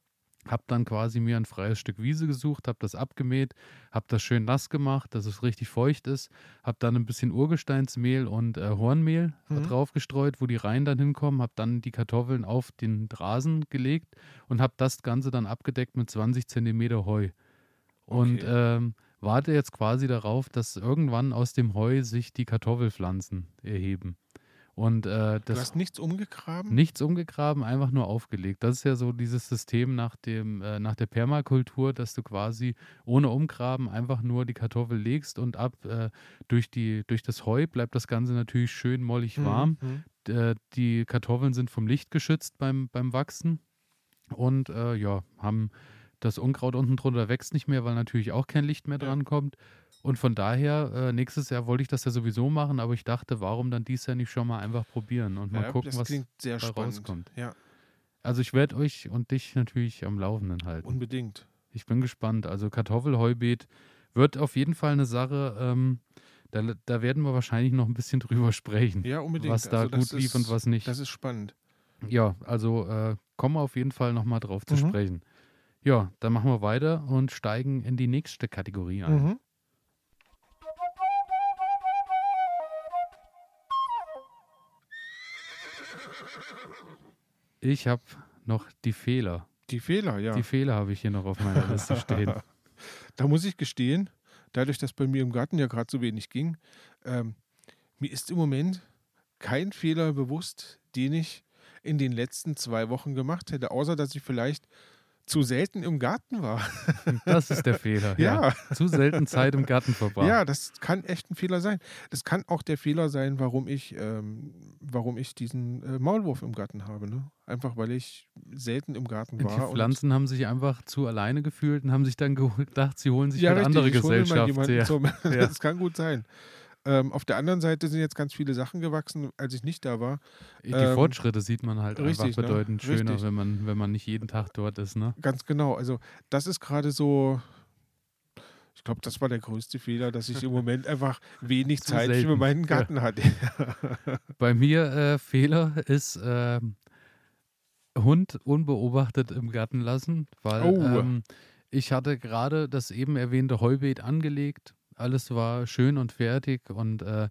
Hab dann quasi mir ein freies Stück Wiese gesucht, hab das abgemäht, hab das schön nass gemacht, dass es richtig feucht ist, hab dann ein bisschen Urgesteinsmehl und äh, Hornmehl Mhm. drauf gestreut, wo die Reihen dann hinkommen, hab dann die Kartoffeln auf den Rasen gelegt und hab das Ganze dann abgedeckt mit 20 Zentimeter Heu. Und Okay. ähm, warte jetzt quasi darauf, dass irgendwann aus dem Heu sich die Kartoffelpflanzen erheben. Und äh, Du das hast nichts umgegraben? Nichts umgegraben, einfach nur aufgelegt. Das ist ja so dieses System nach, dem, äh, nach der Permakultur, dass du quasi ohne Umgraben einfach nur die Kartoffel legst und ab äh, durch, die, durch das Heu bleibt das Ganze natürlich schön mollig Mhm, warm. mhm. Äh, die Kartoffeln sind vom Licht geschützt beim, beim Wachsen und äh, ja, haben das Unkraut unten drunter wächst nicht mehr, weil natürlich auch kein Licht mehr dran kommt. Und von daher, äh, nächstes Jahr wollte ich das ja sowieso machen, aber ich dachte, warum dann dies Jahr nicht schon mal einfach probieren und mal Ja, gucken, das was klingt sehr dabei spannend. rauskommt. Ja, Also ich werde euch und dich natürlich am Laufenden halten. unbedingt. Ich bin gespannt. Also Kartoffelheubeet wird auf jeden Fall eine Sache, ähm, da, da werden wir wahrscheinlich noch ein bisschen drüber sprechen, Ja, unbedingt. was da Also gut lief ist, und was nicht. Das ist spannend. Ja, also äh, kommen wir auf jeden Fall nochmal drauf zu Mhm. sprechen. Ja, dann machen wir weiter und steigen in die nächste Kategorie ein. Mhm. Ich habe noch die Fehler. Die Fehler, ja. Die Fehler habe ich hier noch auf meiner Liste stehen. da muss ich gestehen, dadurch, dass bei mir im Garten ja gerade so wenig ging, ähm, mir ist im Moment kein Fehler bewusst, den ich in den letzten zwei Wochen gemacht hätte, außer dass ich vielleicht zu selten im Garten war. Das ist der Fehler. Ja. ja. Zu selten Zeit im Garten verbracht. Ja, das kann echt ein Fehler sein. Das kann auch der Fehler sein, warum ich, ähm, warum ich diesen äh, Maulwurf im Garten habe. Ne? Einfach weil ich selten im Garten war. Die Pflanzen haben sich einfach zu alleine gefühlt und haben sich dann gedacht, sie holen sich ja, eine andere Gesellschaft. Zum, das kann gut sein. Ähm, auf der anderen Seite sind jetzt ganz viele Sachen gewachsen, als ich nicht da war. Die ähm, Fortschritte sieht man halt richtig, einfach ne? bedeutend ne? schöner, wenn man, wenn man nicht jeden Tag dort ist. Ne? Ganz genau. Also das ist gerade so, ich glaube, das war der größte Fehler, dass ich im Moment einfach wenig Zeit selten. für meinen Garten ja. hatte. Bei mir äh, Fehler ist äh, Hund unbeobachtet im Garten lassen, weil oh. ähm, ich hatte gerade das eben erwähnte Heubeet angelegt alles war schön und fertig und äh,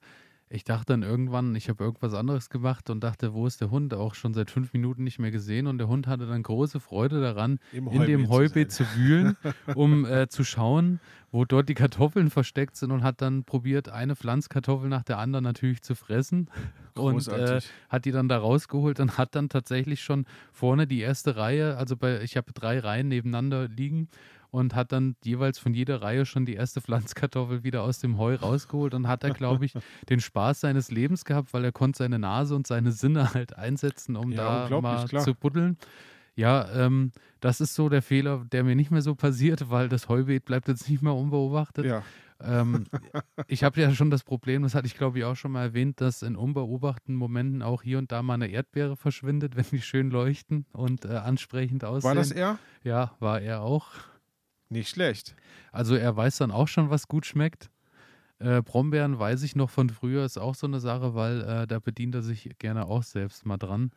ich dachte dann irgendwann, ich habe irgendwas anderes gemacht und dachte, wo ist der Hund? Auch schon seit fünf Minuten nicht mehr gesehen. Und der Hund hatte dann große Freude daran, Im in dem Heubeet zu, zu wühlen, um äh, zu schauen, wo dort die Kartoffeln versteckt sind und hat dann probiert, eine Pflanzkartoffel nach der anderen natürlich zu fressen. Großartig. Und äh, hat die dann da rausgeholt und hat dann tatsächlich schon vorne die erste Reihe, also bei, ich habe drei Reihen nebeneinander liegen und hat dann jeweils von jeder Reihe schon die erste Pflanzkartoffel wieder aus dem Heu rausgeholt und hat da, glaube ich, den Spaß seines Lebens gehabt, weil er konnte seine Nase und seine Sinne halt einsetzen, um ja, da mal klar. zu buddeln. Ja, ähm, das ist so der Fehler, der mir nicht mehr so passiert, weil das Heubeet bleibt jetzt nicht mehr unbeobachtet. Ja. Ähm, ich habe ja schon das Problem, das hatte ich glaube ich auch schon mal erwähnt, dass in unbeobachteten Momenten auch hier und da mal eine Erdbeere verschwindet, wenn die schön leuchten und äh, ansprechend aussehen. War das er? Ja, war er auch. Nicht schlecht. Also er weiß dann auch schon, was gut schmeckt. Äh, Brombeeren weiß ich noch von früher, ist auch so eine Sache, weil äh, da bedient er sich gerne auch selbst mal dran.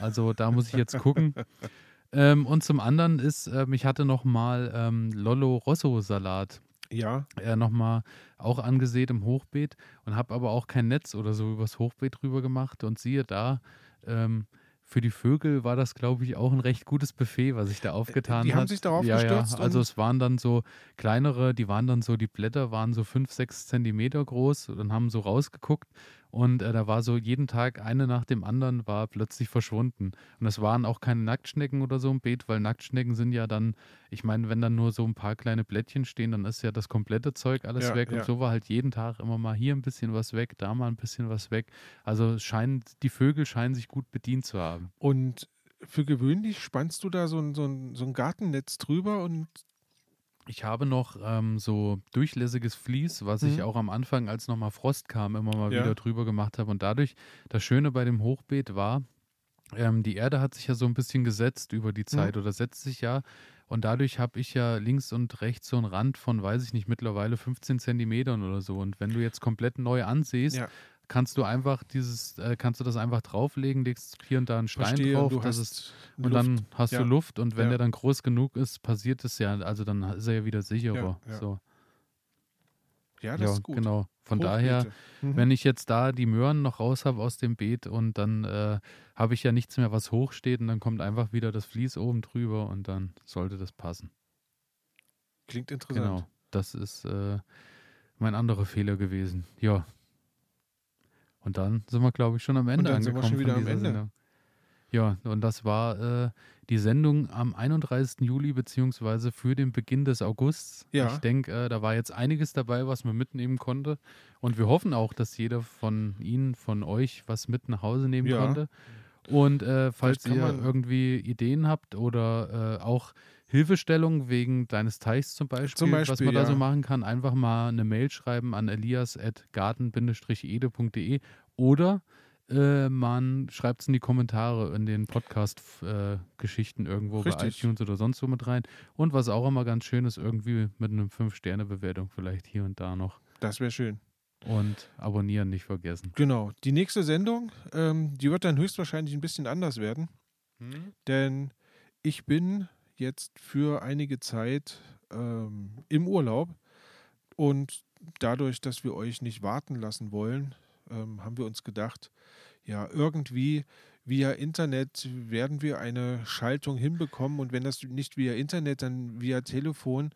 Also da muss ich jetzt gucken. ähm, und zum anderen ist, äh, ich hatte noch mal ähm, Lollo Rosso Salat. Ja. Äh, nochmal auch angesät im Hochbeet und habe aber auch kein Netz oder so übers Hochbeet drüber gemacht und siehe da, ähm, für die Vögel war das, glaube ich, auch ein recht gutes Buffet, was ich da aufgetan habe. Die hat. haben sich darauf ja, gestürzt? Ja, also es waren dann so kleinere, die waren dann so, die Blätter waren so fünf, sechs Zentimeter groß und haben so rausgeguckt und äh, da war so jeden Tag eine nach dem anderen war plötzlich verschwunden. Und es waren auch keine Nacktschnecken oder so im Beet, weil Nacktschnecken sind ja dann, ich meine, wenn dann nur so ein paar kleine Blättchen stehen, dann ist ja das komplette Zeug alles ja, weg. Ja. Und so war halt jeden Tag immer mal hier ein bisschen was weg, da mal ein bisschen was weg. Also scheint, die Vögel scheinen sich gut bedient zu haben. Und für gewöhnlich spannst du da so ein, so ein, so ein Gartennetz drüber und ich habe noch ähm, so durchlässiges Vlies, was mhm. ich auch am Anfang, als nochmal Frost kam, immer mal ja. wieder drüber gemacht habe. Und dadurch, das Schöne bei dem Hochbeet war, ähm, die Erde hat sich ja so ein bisschen gesetzt über die Zeit mhm. oder setzt sich ja. Und dadurch habe ich ja links und rechts so einen Rand von, weiß ich nicht, mittlerweile 15 Zentimetern oder so. Und wenn du jetzt komplett neu ansiehst, ja kannst du einfach dieses, äh, kannst du das einfach drauflegen, legst hier und da einen Stein Verstehe, drauf, das ist, und Luft. dann hast ja. du Luft und wenn ja. der dann groß genug ist, passiert es ja, also dann ist er ja wieder sicherer. Ja, so. ja das ist gut. Genau. Von Hochbeete. daher, mhm. wenn ich jetzt da die Möhren noch raus habe aus dem Beet und dann äh, habe ich ja nichts mehr, was hoch steht und dann kommt einfach wieder das Vlies oben drüber und dann sollte das passen. Klingt interessant. Genau. Das ist äh, mein anderer Fehler gewesen. Ja, und dann sind wir, glaube ich, schon am Ende und dann angekommen. Sind wir schon wieder am Ende. Sendung. Ja, und das war äh, die Sendung am 31. Juli, beziehungsweise für den Beginn des Augusts. Ja. Ich denke, äh, da war jetzt einiges dabei, was man mitnehmen konnte. Und wir hoffen auch, dass jeder von Ihnen, von euch, was mit nach Hause nehmen ja. konnte. Und äh, falls ihr irgendwie Ideen habt oder äh, auch Hilfestellung wegen deines Teichs zum Beispiel, zum Beispiel was man ja. da so machen kann, einfach mal eine Mail schreiben an elias.garten-ede.de oder äh, man schreibt es in die Kommentare in den Podcast-Geschichten äh, irgendwo Richtig. bei iTunes oder sonst wo mit rein. Und was auch immer ganz schön ist, irgendwie mit einem 5-Sterne-Bewertung vielleicht hier und da noch. Das wäre schön. Und abonnieren nicht vergessen. Genau. Die nächste Sendung, ähm, die wird dann höchstwahrscheinlich ein bisschen anders werden. Hm? Denn ich bin jetzt für einige Zeit ähm, im Urlaub und dadurch, dass wir euch nicht warten lassen wollen, ähm, haben wir uns gedacht, ja, irgendwie via Internet werden wir eine Schaltung hinbekommen und wenn das nicht via Internet, dann via Telefon.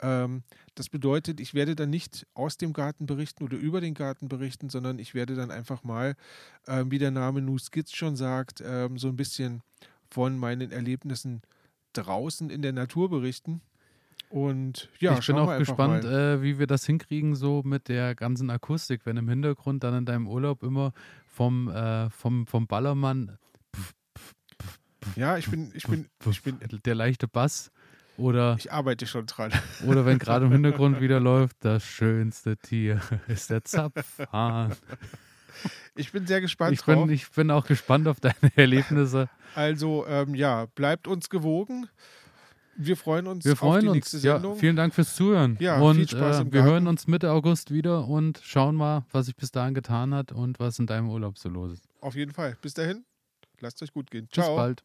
Ähm, das bedeutet, ich werde dann nicht aus dem Garten berichten oder über den Garten berichten, sondern ich werde dann einfach mal, äh, wie der Name New Skits schon sagt, äh, so ein bisschen von meinen Erlebnissen draußen in der Natur berichten. Und ja, ich bin auch gespannt, äh, wie wir das hinkriegen, so mit der ganzen Akustik, wenn im Hintergrund dann in deinem Urlaub immer vom, äh, vom, vom Ballermann. Ja, ich bin, ich bin, ich bin. Der leichte Bass. Oder, ich arbeite schon dran. Oder wenn gerade im Hintergrund wieder läuft, das schönste Tier ist der Zapfhahn. Ich bin sehr gespannt ich bin, Ich bin auch gespannt auf deine Erlebnisse. Also, ähm, ja, bleibt uns gewogen. Wir freuen uns wir freuen auf die uns. nächste Sendung. Ja, vielen Dank fürs Zuhören. Ja, und viel Spaß äh, wir hören uns Mitte August wieder und schauen mal, was sich bis dahin getan hat und was in deinem Urlaub so los ist. Auf jeden Fall. Bis dahin, lasst euch gut gehen. Ciao. Bis bald.